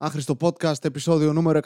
Άχρηστο podcast, επεισόδιο νούμερο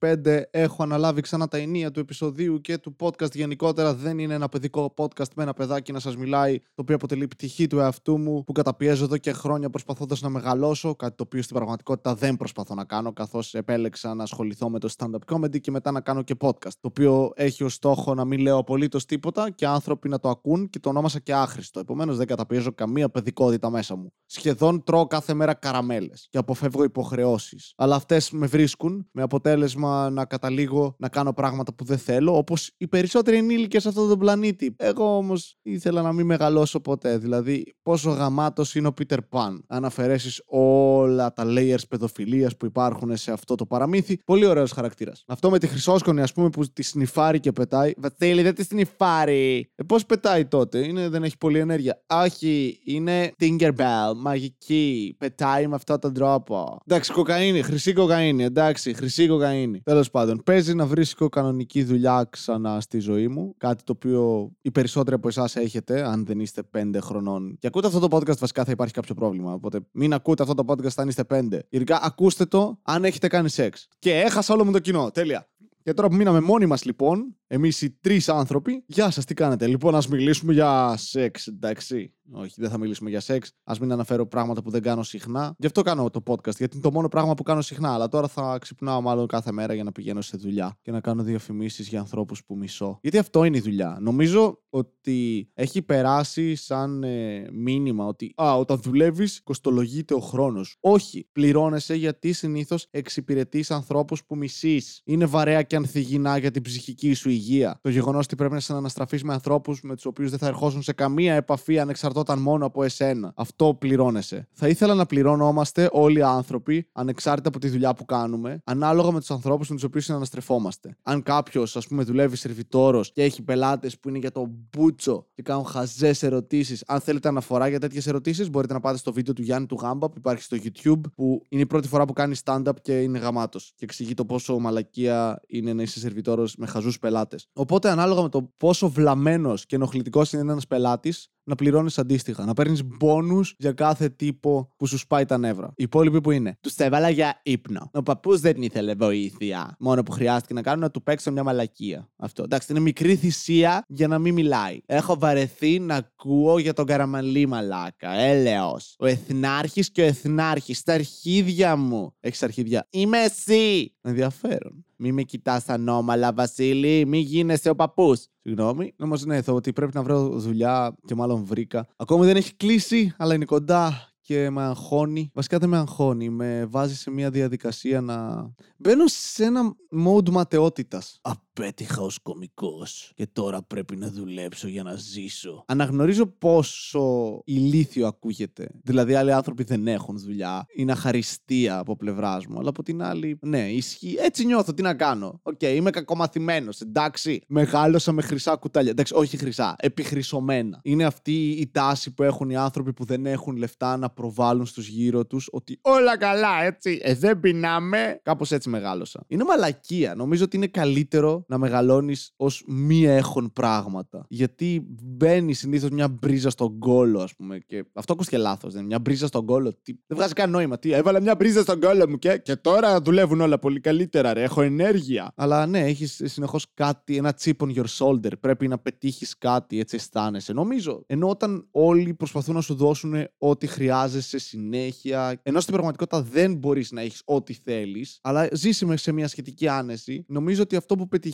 125. Έχω αναλάβει ξανά τα ενία του επεισοδίου και του podcast γενικότερα. Δεν είναι ένα παιδικό podcast με ένα παιδάκι να σας μιλάει, το οποίο αποτελεί πτυχή του εαυτού μου, που καταπιέζω εδώ και χρόνια προσπαθώντας να μεγαλώσω. Κάτι το οποίο στην πραγματικότητα δεν προσπαθώ να κάνω, καθώς επέλεξα να ασχοληθώ με το stand-up comedy και μετά να κάνω και podcast. Το οποίο έχει ως στόχο να μην λέω απολύτως τίποτα και άνθρωποι να το ακούν και το ονόμασα και άχρηστο. Επομένως δεν καταπιέζω καμία παιδικότητα μέσα μου. Σχεδόν τρώω κάθε μέρα καραμέλες και αποφεύγω υποχρεώσεις. Αλλά αυτές με βρίσκουν με αποτέλεσμα να καταλήγω να κάνω πράγματα που δεν θέλω, όπως οι περισσότεροι ενήλικες σε αυτόν τον πλανήτη. Εγώ όμως ήθελα να μην μεγαλώσω ποτέ. Δηλαδή, πόσο γαμάτος είναι ο Peter Pan. Αν αφαιρέσεις όλα τα layers παιδοφιλίας που υπάρχουν σε αυτό το παραμύθι, πολύ ωραίος χαρακτήρας. Αυτό με τη χρυσόσκονη, ας πούμε, που τη σνιφάρει και πετάει. Βασίλη, δεν τη σνιφάρει. Ε, πώς πετάει τότε, είναι, δεν έχει πολλή ενέργεια. Όχι, είναι Tinkerbell, μαγική. Πετάει με αυτόν τον τρόπο. Εντάξει, κοκαίνη, χρυσή κοκαίνη, εντάξει, χρυσή κοκαίνη. Τέλος πάντων, παίζει να βρίσκω κανονική δουλειά ξανά στη ζωή μου. Κάτι το οποίο οι περισσότεροι από εσάς έχετε, αν δεν είστε 5 χρονών. Και ακούτε αυτό το podcast, βασικά θα υπάρχει κάποιο πρόβλημα. Οπότε μην ακούτε αυτό το podcast αν είστε 5. Ειδικά ακούστε το αν έχετε κάνει σεξ. Και έχασα όλο μου το κοινό. Τέλεια. Και τώρα που μείναμε μόνοι μας, λοιπόν, εμείς οι τρεις άνθρωποι, γεια σας, τι κάνετε; Λοιπόν, ας μιλήσουμε για σεξ, εντάξει. Όχι, δεν θα μιλήσουμε για σεξ. Α μην αναφέρω πράγματα που δεν κάνω συχνά. Γι' αυτό κάνω το podcast, γιατί είναι το μόνο πράγμα που κάνω συχνά. Αλλά τώρα θα ξυπνάω μάλλον κάθε μέρα για να πηγαίνω σε δουλειά και να κάνω διαφημίσεις για ανθρώπους που μισώ. Γιατί αυτό είναι η δουλειά. Νομίζω ότι έχει περάσει σαν ε, μήνυμα ότι α, όταν δουλεύεις, κοστολογείται ο χρόνος. Όχι. Πληρώνεσαι γιατί συνήθως εξυπηρετείς ανθρώπους που μισείς. Είναι βαρέα και ανθυγινά για την ψυχική σου υγεία. Το γεγονός ότι πρέπει να σε αναστραφεί με ανθρώπους με τους οποίους δεν θα ερχόσουν σε καμία επαφή ανεξαρτώταν μόνο από εσένα. Αυτό πληρώνεσαι. Θα ήθελα να πληρώνομαστε όλοι οι άνθρωποι, ανεξάρτητα από τη δουλειά που κάνουμε, ανάλογα με τους ανθρώπους με τους οποίους συναναστρεφόμαστε. Αν κάποιος, ας πούμε, δουλεύει σερβιτόρος και έχει πελάτες που είναι για το μπούτσο και κάνουν χαζές ερωτήσεις, αν θέλετε αναφορά για τέτοιες ερωτήσεις, μπορείτε να πάτε στο βίντεο του Γιάννη του Γάμπα που υπάρχει στο YouTube, που είναι η πρώτη φορά που κάνει stand-up και είναι γαμάτος. Και εξηγεί το πόσο μαλακία είναι να είσαι σερβιτόρος με χαζούς πελάτες. Οπότε, ανάλογα με το πόσο βλαμμένος και ενοχλητικός είναι ένας πελάτης, να πληρώνεις αντίστοιχα. Να παίρνεις μπόνους για κάθε τύπο που σου σπάει τα νεύρα. Οι υπόλοιποι που είναι. Τους έβαλα για ύπνο. Ο παππούς δεν ήθελε βοήθεια. Μόνο που χρειάστηκε να κάνω να του παίξω μια μαλακία. Αυτό. Εντάξει, είναι μικρή θυσία για να μην μιλάει. Έχω βαρεθεί να ακούω για τον καραμαλί μαλάκα. Έλεος. Ο εθνάρχης και ο εθνάρχης. Στα αρχίδια μου. Έχεις αρχίδια. Είμαι εσύ. Ενδιαφέρον. Μη με κοιτάς ανώμαλα, Βασίλη. Μη γίνεσαι ο παππούς. Συγγνώμη. Όμω ναι, θα ότι πρέπει να βρω δουλειά και μάλλον βρήκα. Ακόμη δεν έχει κλείσει, αλλά είναι κοντά και με αγχώνει. Βασικά δεν με αγχώνει. Με βάζει σε μια διαδικασία να. Μπαίνω σε ένα mode ματαιότητας. Απέτυχα ως κωμικός. Και τώρα πρέπει να δουλέψω για να ζήσω. Αναγνωρίζω πόσο ηλίθιο ακούγεται. Δηλαδή, άλλοι άνθρωποι δεν έχουν δουλειά. Είναι αχαριστία από πλευράς μου. Αλλά από την άλλη, ναι, ισχύει. Έτσι νιώθω. Τι να κάνω; OK, okay, είμαι κακομαθημένος. Εντάξει. Μεγάλωσα με χρυσά κουτάλια. Εντάξει, όχι χρυσά. Επιχρυσωμένα. Είναι αυτή η τάση που έχουν οι άνθρωποι που δεν έχουν λεφτά να προβάλλουν στους γύρω τους ότι όλα καλά, έτσι. Ε, δεν πεινάμε. Κάπως έτσι μεγάλωσα. Είναι μαλακία. Νομίζω ότι είναι καλύτερο να μεγαλώνεις ως μη έχων πράγματα. Γιατί μπαίνεις συνήθως μια μπρίζα στον κώλο, ας πούμε. Και αυτό ακούστηκε λάθος. Δεν μια μπρίζα στον κώλο. Τι... Δεν βγάζει κανένα νόημα. Τι, έβαλα μια μπρίζα στον κόλο μου και, και τώρα δουλεύουν όλα πολύ καλύτερα, ρε. Έχω ενέργεια. Αλλά ναι, έχεις συνεχώς κάτι, ένα chip on your shoulder. Πρέπει να πετύχεις κάτι, έτσι αισθάνεσαι. Νομίζω. Ενώ όταν όλοι προσπαθούν να σου δώσουν ό,τι χρειάζεσαι συνέχεια. Ενώ στην πραγματικότητα δεν μπορείς να έχεις ό,τι θέλεις, αλλά ζήσει σε μια σχετική άνεση. Νομίζω ότι αυτό που πετυχαίνεις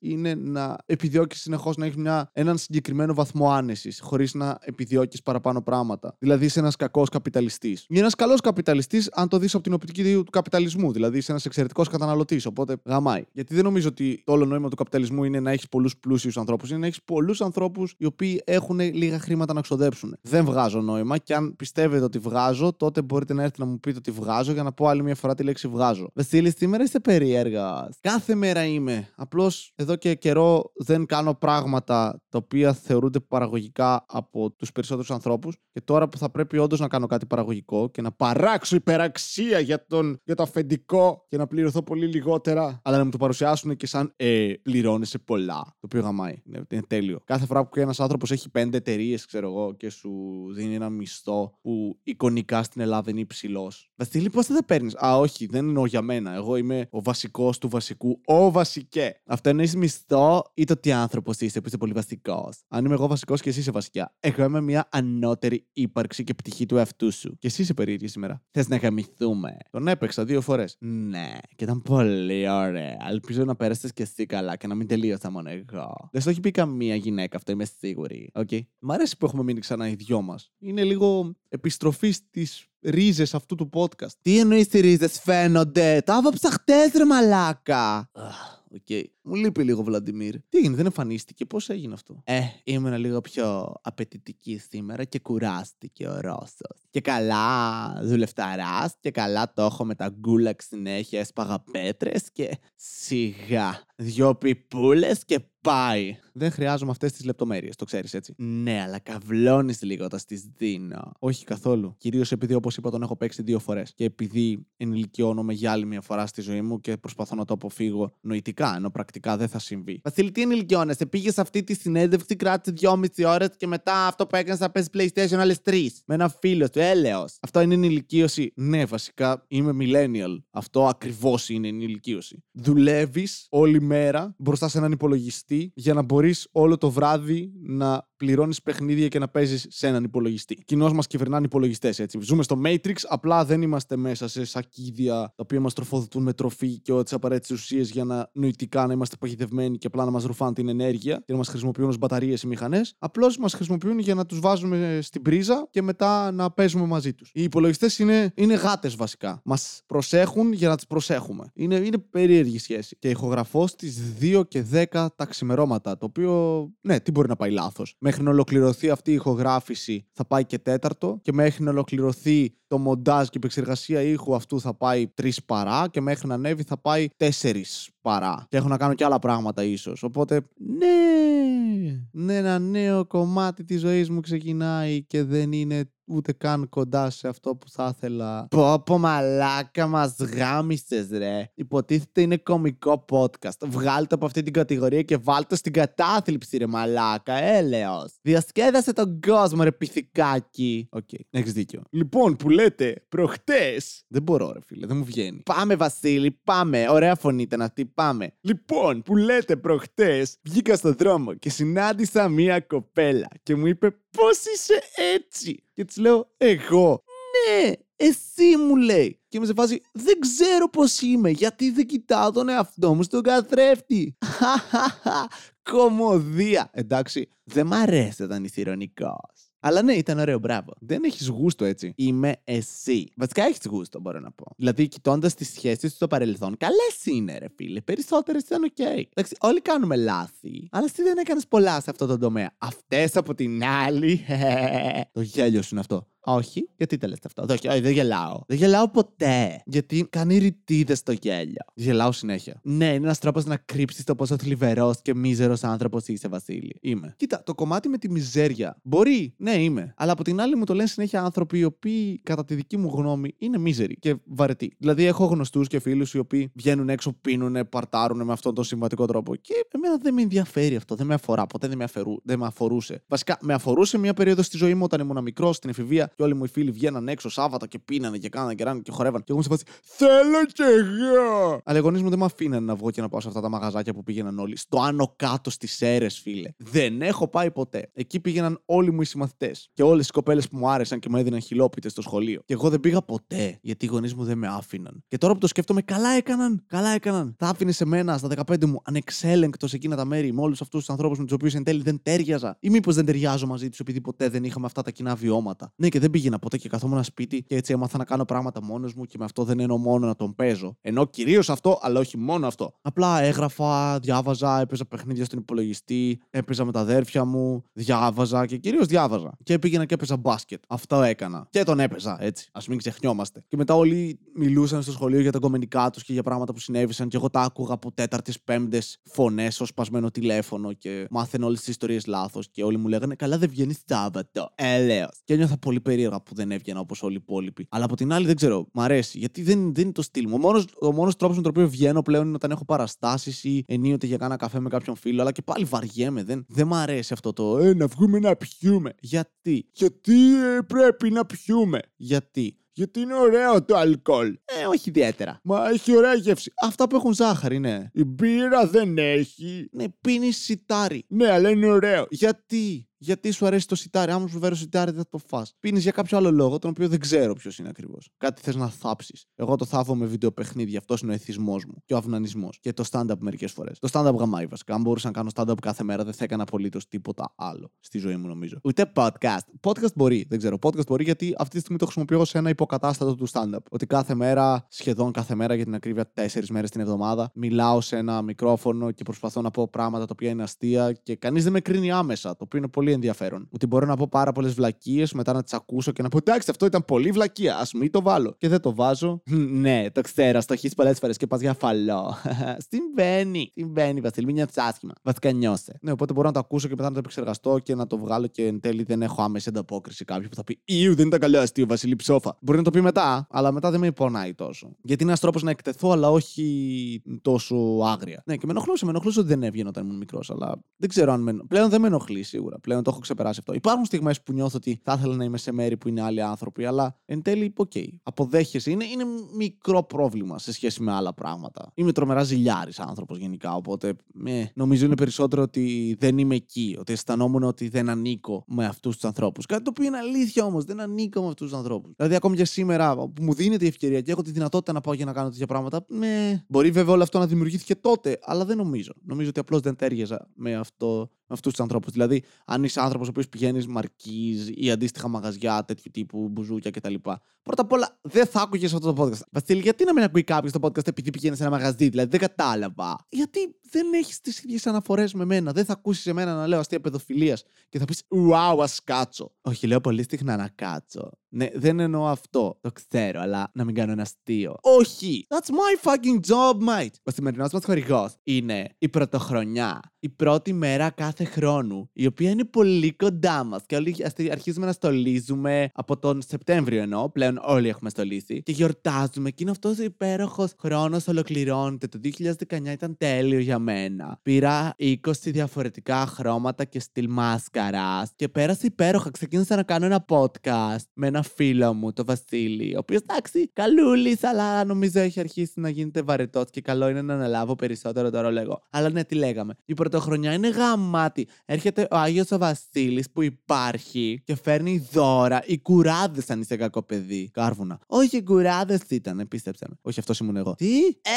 είναι να επιδιώκεις συνεχώς να έχεις έναν συγκεκριμένο βαθμό άνεσης, χωρίς να επιδιώκεις παραπάνω πράγματα. Δηλαδή είσαι ένας κακός καπιταλιστής. Ή ένας καλός καπιταλιστής, αν το δεις από την οπτική του καπιταλισμού. Δηλαδή είσαι ένας εξαιρετικός καταναλωτής. Οπότε γαμάει. Γιατί δεν νομίζω ότι το όλο νόημα του καπιταλισμού είναι να έχεις πολλούς πλούσιους ανθρώπους. Είναι να έχεις πολλούς ανθρώπους οι οποίοι έχουν λίγα χρήματα να ξοδέψουν. Δεν βγάζω νόημα και αν πιστεύετε ότι βγάζω, τότε μπορείτε να έρθετε να μου πείτε ότι βγάζω για να πω άλλη μια φορά τη λέξη βγάζω. Βασίλης, σήμερα είστε περίεργα. Κάθε μέρα είμαι απλώς εδώ και καιρό δεν κάνω πράγματα τα οποία θεωρούνται παραγωγικά από τους περισσότερους ανθρώπους. Και τώρα που θα πρέπει όντως να κάνω κάτι παραγωγικό και να παράξω υπεραξία για, τον, για το αφεντικό και να πληρωθώ πολύ λιγότερα, αλλά να μου το παρουσιάσουν και σαν ε, πληρώνεσαι πολλά. Το οποίο γαμάει. Είναι, είναι τέλειο. Κάθε φορά που ένας άνθρωπος έχει πέντε εταιρείες, ξέρω εγώ, και σου δίνει ένα μισθό που εικονικά στην Ελλάδα είναι υψηλός. Βασίλη, πώς θα τα παίρνεις; Α, όχι, δεν εννοώ για μένα. Εγώ είμαι ο βασικός του βασικού. Ο βασικέ. Αυτό εννοεί μισθό ή το τι άνθρωπος είσαι που είσαι πολύ βασικός. Αν είμαι εγώ βασικός και εσύ είσαι βασικά. Εγώ είμαι μια ανώτερη ύπαρξη και πτυχή του εαυτού σου. Και εσύ είσαι περίεργη σήμερα. Θες να γαμηθούμε. Τον έπαιξα δύο φορές. Ναι, και ήταν πολύ ωραία. Ελπίζω να πέρασες και εσύ καλά και να μην τελείωσα μόνο εγώ. Δεν σου έχει πει καμία γυναίκα αυτό, είμαι σίγουρη. Okay. Μ' αρέσει που έχουμε μείνει ξανά οι δυο μας. Είναι λίγο επιστροφή στις ρίζες αυτού του podcast. Τι εννοείς οι ρίζες φαίνονται; Τα άβαψα χτες, ρε μαλάκα. OK. Okay. Μου λείπει λίγο ο Βλαντιμίρ. Τι έγινε, δεν εμφανίστηκε, πώς έγινε αυτό; Ε, ήμουν λίγο πιο απαιτητική σήμερα και κουράστηκε ο Ρώσος. Και καλά δουλευταράς και καλά το έχω με τα γκούλακ συνέχεια, έσπαγα πέτρες και σιγά. Δυο πιπούλες και πάει. Δεν χρειάζομαι αυτές τις λεπτομέρειες, το ξέρεις έτσι. Ναι, αλλά καυλώνει λίγο όταν τι δίνω. Όχι καθόλου. Κυρίως επειδή, όπως είπα, τον έχω παίξει δύο φορές. Και επειδή ενηλικιώνομαι για άλλη μια φορά στη ζωή μου και προσπαθώ να το αποφύγω νοητικά, ενώ πρακτικά δεν θα συμβεί. Βασίλη, τι ενηλικιώνεσαι; Πήγες σε αυτή τη συνέντευξη, κράτησε δυόμιση ώρες και μετά αυτό που έκανες θα παίζεις PlayStation άλλες τρεις. Με ένα φίλο του, έλεος. Αυτό είναι ενηλικίωση. Ναι, βασικά είμαι millennial. Αυτό ακριβώς είναι ενηλικίωση. Δουλεύεις όλη μέρα μπροστά σε έναν υπολογιστή για να μπορείς όλο το βράδυ να πληρώνεις παιχνίδια και να παίζεις σε έναν υπολογιστή. Κοινώς μας κυβερνάνε υπολογιστές έτσι. Ζούμε στο Matrix, απλά δεν είμαστε μέσα σε σακίδια τα οποία μας τροφοδοτούν με τροφή και ό,τι τις απαραίτητες ουσίες για να νοητικά να είμαστε παγιδευμένοι και απλά να μας ρουφάνε την ενέργεια και να μας χρησιμοποιούν ως μπαταρίες οι μηχανές. Απλώς μας χρησιμοποιούν για να τους βάζουμε στην πρίζα και μετά να παίζουμε μαζί τους. Οι υπολογιστές είναι, είναι γάτες βασικά. Μας προσέχουν για να τις προσέχουμε. Είναι, είναι περίεργη σχέση. Και ηχογραφώ στις 2 και 10 τα ξημερώματα. Το οποίο, ναι, τι μπορεί να πάει λάθος. Μέχρι να ολοκληρωθεί αυτή η ηχογράφηση θα πάει και τέταρτο και μέχρι να ολοκληρωθεί το μοντάζ και η επεξεργασία ήχου αυτού θα πάει τρεις παρά και μέχρι να ανέβει θα πάει τέσσερις παρά. Και έχω να κάνω και άλλα πράγματα ίσως. Οπότε, ναι, ναι, ένα νέο κομμάτι της ζωής μου ξεκινάει και δεν είναι ούτε καν κοντά σε αυτό που θα ήθελα. Πω πω μαλάκα μας γάμισες ρε. Υποτίθεται είναι κωμικό podcast. Βγάλτε από αυτή την κατηγορία και βάλτε στην κατάθλιψη ρε μαλάκα. Έλεος. Διασκέδασε τον κόσμο ρε πυθικάκι. OK, okay. έχεις δίκιο. Λοιπόν που λέτε προχτές. Δεν μπορώ ρε φίλε, δεν μου βγαίνει. Πάμε Βασίλη, πάμε. Ωραία φωνή ήταν αυτή, πάμε. Λοιπόν που λέτε προχτές βγήκα στο δρόμο και συνάντησα μία κοπέλα και μου είπε πώς είσαι έτσι; Και της λέω, εγώ. Ναι, εσύ μου λέει. Και με σε φάση, δεν ξέρω πώς είμαι, γιατί δεν κοιτάω τον εαυτό μου στον καθρέφτη. Κωμωδία. Εντάξει, δεν μ' αρέσει όταν είσαι ειρωνικός. Αλλά ναι, ήταν ωραίο, μπράβο. Δεν έχεις γούστο έτσι. Είμαι εσύ. Βασικά έχεις γούστο, μπορώ να πω. Δηλαδή, κοιτώντας τις σχέσεις στο παρελθόν, καλές είναι, ρε φίλε. Περισσότερες ήταν OK. Okay. Εντάξει, όλοι κάνουμε λάθη. Αλλά εσύ δεν έκανες πολλά σε αυτό το τομέα. Αυτές από την άλλη. το γέλιο σου είναι αυτό. Όχι, γιατί τα λε αυτό. Όχι, δεν γελάω. Δεν γελάω ποτέ. Γιατί κάνει ρητίδες στο γέλιο. Γελάω συνέχεια. Ναι, είναι ένας τρόπος να κρύψεις το πόσο θλιβερός και μίζερος άνθρωπος είσαι, Βασίλη. Είμαι. Κοίτα, το κομμάτι με τη μιζέρια. Μπορεί, ναι, είμαι. Αλλά από την άλλη μου το λένε συνέχεια άνθρωποι οι οποίοι, κατά τη δική μου γνώμη, είναι μίζεροι και βαρετοί. Δηλαδή, έχω γνωστούς και φίλους οι οποίοι βγαίνουν έξω, πίνουν, παρτάρουν με αυτόν τον συμβατικό τρόπο. Και εμένα δεν με ενδιαφέρει αυτό. Δεν με αφορά. Ποτέ δεν με, αφαιρού, δεν με αφορούσε. Βασικά, με αφορούσε μια περίοδο στη ζωή μου όταν ήμουν μικρός, στην εφηβεία και όλοι μου οι φίλοι βγαίναν έξω Σάββατα και πίνανε και κάνανε και ράνε και χορεύαν. Και εγώ μου σε φάση Θέλω κι εγώ! Αλλά οι γονείς μου δεν με αφήναν να βγω και να πάω σε αυτά τα μαγαζάκια που πήγαιναν όλοι. Στο άνω κάτω στις αίρες, φίλε. Δεν έχω πάει ποτέ. Εκεί πήγαιναν όλοι μου οι συμμαθητές. Και όλες οι κοπέλες που μου άρεσαν και μου έδιναν χιλόπιτες στο σχολείο. Και εγώ δεν πήγα ποτέ γιατί οι γονείς μου δεν με άφηναν. Και τώρα που το σκέφτομαι, καλά έκαναν. Καλά έκαναν. Θα άφηνε σε μένα στα 15 μου ανεξέλεγκτος εκείνα τα μέρη με όλους αυτούς τους ανθρώπους με τους οποίους εν τέλει δεν τέριαζα. Ή μήπως δεν ταιριάζω μαζί τους επειδή ποτέ δεν είχαμε αυτά τα κοινά βιώματα. Ναι, και δεν δεν πήγαινα ποτέ και καθόμουν σπίτι και έτσι έμαθα να κάνω πράγματα μόνος μου και με αυτό δεν εννοώ μόνο να τον παίζω. Ενώ κυρίως αυτό, αλλά όχι μόνο αυτό. Απλά έγραφα, διάβαζα, έπαιζα παιχνίδια στον υπολογιστή, έπαιζα με τα αδέρφια μου, διάβαζα και κυρίως διάβαζα. Και πήγαινα και έπαιζα μπάσκετ. Αυτό έκανα. Και τον έπαιζα έτσι. Α μην ξεχνιόμαστε. Και μετά όλοι μιλούσαν στο σχολείο για τα κομμενικά τους και για πράγματα που συνέβησαν και εγώ τα άκουγα από τέταρτες, πέμπτες φωνές ω σπασμένο τηλέφωνο και μάθαινε όλες τις ιστορίες λάθος και όλοι μου λέγανε Καλά δεν βγαίνεις Σάββατο. Έλεω. Και ένιωθα πολύ περίεργα που δεν έβγαινα όπως όλοι οι υπόλοιποι. Αλλά από την άλλη δεν ξέρω, μ' αρέσει γιατί δεν, δεν είναι το στυλ μου. Ο μόνος ο μόνος τρόπος με τον οποίο βγαίνω πλέον είναι όταν έχω παραστάσεις ή ενίοτε για κάνα καφέ με κάποιον φίλο. Αλλά και πάλι βαριέμαι. Δεν, δεν μ' αρέσει αυτό το Ε, να βγούμε να πιούμε. Γιατί; Γιατί ε, πρέπει να πιούμε. Γιατί; Γιατί είναι ωραίο το αλκοόλ. Ε, όχι ιδιαίτερα. Μα έχει ωραία γεύση. Αυτά που έχουν ζάχαρη, ναι. Η μπύρα δεν έχει. Ναι, πίνεις σιτάρι. Ναι, αλλά είναι ωραίο. Γιατί; Γιατί σου αρέσει το σιτάρι. Άμα σου φέρω σιτάρι, δεν θα το φά. Πίνεις για κάποιο άλλο λόγο, τον οποίο δεν ξέρω ποιος είναι ακριβώς. Κάτι θες να θάψεις. Εγώ το θάβω με βιντεοπαιχνίδια. Αυτός είναι ο εθισμός μου και ο αυνανισμός. Και το stand-up μερικές φορές. Το stand-up γαμάει βασικά. Αν μπορούσα να κάνω stand-up κάθε μέρα, δεν θα έκανα απολύτως τίποτα άλλο στη ζωή μου, νομίζω. Ούτε podcast. Podcast μπορεί, δεν ξέρω. Podcast μπορεί γιατί αυτή τη στιγμή το χρησιμοποιώ σε ένα υποκατάστατο του stand-up. Ότι κάθε μέρα, σχεδόν κάθε μέρα για την ακρίβεια, τέσσερις μέρες την εβδομάδα, μιλάω σε ένα μικρόφωνο και προσπαθώ να πω πράγματα τα οποία είναι αστεία και κανείς δεν με κρίνει άμεσα. Το οποίο είναι πολύ ενδιαφέρον. Ότι μπορώ να πω πάρα πολλές βλακίες, μετά να τις ακούσω και να πω εντάξει, αυτό ήταν πολύ βλακία. Α μην το βάλω. Και δεν το βάζω. ναι, το ξέρω, στο έχεις πολλές φορές και πας για φαλό. Συμβαίνει. Συμβαίνει, Βασίλη, μην νιώθεις άσχημα. Βασικά νιώσε. Ναι, οπότε μπορώ να το ακούσω και μετά να το επεξεργαστώ και να το βγάλω και εν τέλει δεν έχω άμεση ανταπόκριση κάποιου που θα πει Ιου, δεν ήταν καλό αστείο, Βασίλη Ψόφα. Μπορεί να το πει μετά, αλλά μετά δεν με πονάει τόσο. Γιατί είναι ένας τρόπος να εκτεθώ, αλλά όχι τόσο άγρια. Ναι, και με ενοχλούσε, με ενοχλούσε ότι δεν έβγαινε όταν ήμουν μικρός, αλλά δεν ξέρω αν με. Πλέον δεν με ενοχλεί σίγουρα. Πλέον το έχω ξεπεράσει αυτό. Υπάρχουν στιγμές που νιώθω ότι θα ήθελα να είμαι σε μέρη που είναι άλλοι άνθρωποι, αλλά εν τέλει, OK. Okay. Αποδέχεσαι. Είναι, είναι μικρό πρόβλημα σε σχέση με άλλα πράγματα. Είμαι τρομερά ζηλιάρης άνθρωπος γενικά, οπότε με, νομίζω είναι περισσότερο ότι δεν είμαι εκεί. Ότι αισθανόμουν ότι δεν ανήκω με αυτούς τους ανθρώπους. Κάτι το οποίο είναι αλήθεια όμως. Δεν ανήκω με αυτούς τους ανθρώπους. Δηλαδή, ακόμη και σήμερα που μου δίνεται η ευκαιρία και έχω τη δυνατότητα να πάω για να κάνω τέτοια πράγματα, με... μπορεί βέβαια όλο αυτό να δημιουργήθηκε τότε, αλλά δεν νομίζω. Νομίζω ότι απλώς δεν τέριαζα με αυτό με αυτούς τους ανθρώπους. Δηλαδή, αν είσαι άνθρωπος ο οποίος πηγαίνεις μαρκίζ ή αντίστοιχα μαγαζιά τέτοιου τύπου, μπουζούκια κτλ. Πρώτα απ' όλα, δεν θα άκουγες αυτό το podcast. Βασίλη, γιατί να μην ακούει κάποιος το podcast επειδή πηγαίνει σε ένα μαγαζί, δηλαδή δεν κατάλαβα. Γιατί δεν έχεις τις ίδιες αναφορές με μένα. Δεν θα ακούσεις εμένα να λέω αστεία παιδοφιλίας και θα πεις Wow, ας κάτσω. Όχι, λέω πολύ συχνά να κάτσω. Ναι, δεν εννοώ αυτό. Το ξέρω, αλλά να μην κάνω ένα αστείο. Όχι! That's my fucking job, mate! Ο σημερινός μας χορηγός είναι η πρωτοχρονιά. Η πρώτη μέρα κάθε χρόνου, η οποία είναι πολύ κοντά μας. Και όλοι αρχίζουμε να στολίζουμε από τον Σεπτέμβριο ενώ. Πλέον όλοι έχουμε στολίσει. Και γιορτάζουμε. Και είναι αυτός ο υπέροχος χρόνος ολοκληρώνεται. Το 2019 ήταν τέλειο για μένα. Πήρα 20 διαφορετικά χρώματα και στυλ μάσκαρας. Και πέρασε υπέροχα. Ξεκίνησα να κάνω ένα podcast με ένα φίλο μου, το Βασίλη. Ο οποίος εντάξει, καλούλης, αλλά νομίζω έχει αρχίσει να γίνεται βαρετός και καλό είναι να αναλάβω περισσότερο το ρόλο εγώ. Αλλά ναι, τι λέγαμε. Η πρωτοχρονιά είναι γαμάτη. Έρχεται ο Άγιος ο Βασίλης που υπάρχει και φέρνει δώρα. Οι κουράδες αν είσαι κακό παιδί. Κάρβουνα. Όχι, οι κουράδες ήταν, πίστεψε με. Όχι, αυτός ήμουν εγώ. Τι;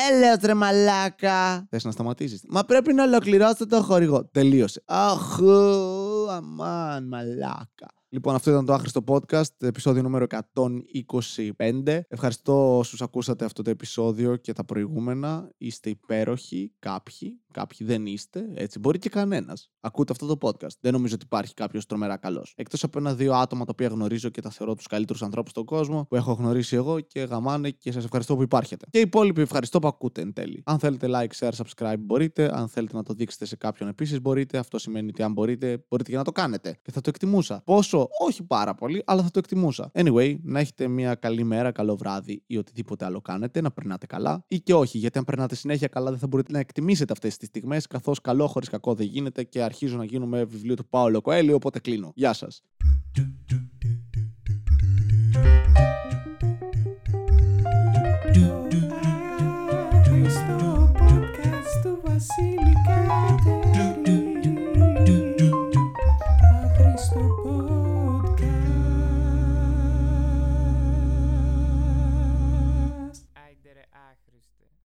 Έλεος ρε μαλάκα. Θες να σταματήσεις; Μα πρέπει να ολοκληρώσετε το χορηγό. Τελείωσε. Αχ, αμάν, μαλάκα. Λοιπόν, αυτό ήταν το άχρηστο podcast, επεισόδιο νούμερο 125. Ευχαριστώ όσους ακούσατε αυτό το επεισόδιο και τα προηγούμενα. Είστε υπέροχοι, κάποιοι, κάποιοι δεν είστε, έτσι. Μπορεί και κανένας. Ακούτε αυτό το podcast. Δεν νομίζω ότι υπάρχει κάποιος τρομερά καλός. Εκτός από ένα-δύο άτομα τα οποία γνωρίζω και τα θεωρώ τους καλύτερους ανθρώπους στον κόσμο, που έχω γνωρίσει εγώ και γαμάνε και σας ευχαριστώ που υπάρχετε. Και οι υπόλοιποι ευχαριστώ που ακούτε εν τέλει. Αν θέλετε like, share, subscribe μπορείτε. Αν θέλετε να το δείξετε σε κάποιον επίσης μπορείτε. Αυτό σημαίνει ότι αν μπορείτε, μπορείτε και να το κάνετε. Και θα το εκτιμούσα. Πόσο; Όχι πάρα πολύ, αλλά θα το εκτιμούσα. Anyway, να έχετε μια καλή μέρα, καλό βράδυ ή οτιδήποτε άλλο κάνετε, να περνάτε καλά ή και όχι, γιατί αν περνάτε συνέχεια καλά δεν θα μπορείτε να εκτιμήσετε αυτές τις στιγμές, καθώς καλό χωρίς κακό δεν γίνεται και αρχίζω να γίνουμε βιβλίο του Πάολο Κοέλιο, οπότε κλείνω. Γεια σας.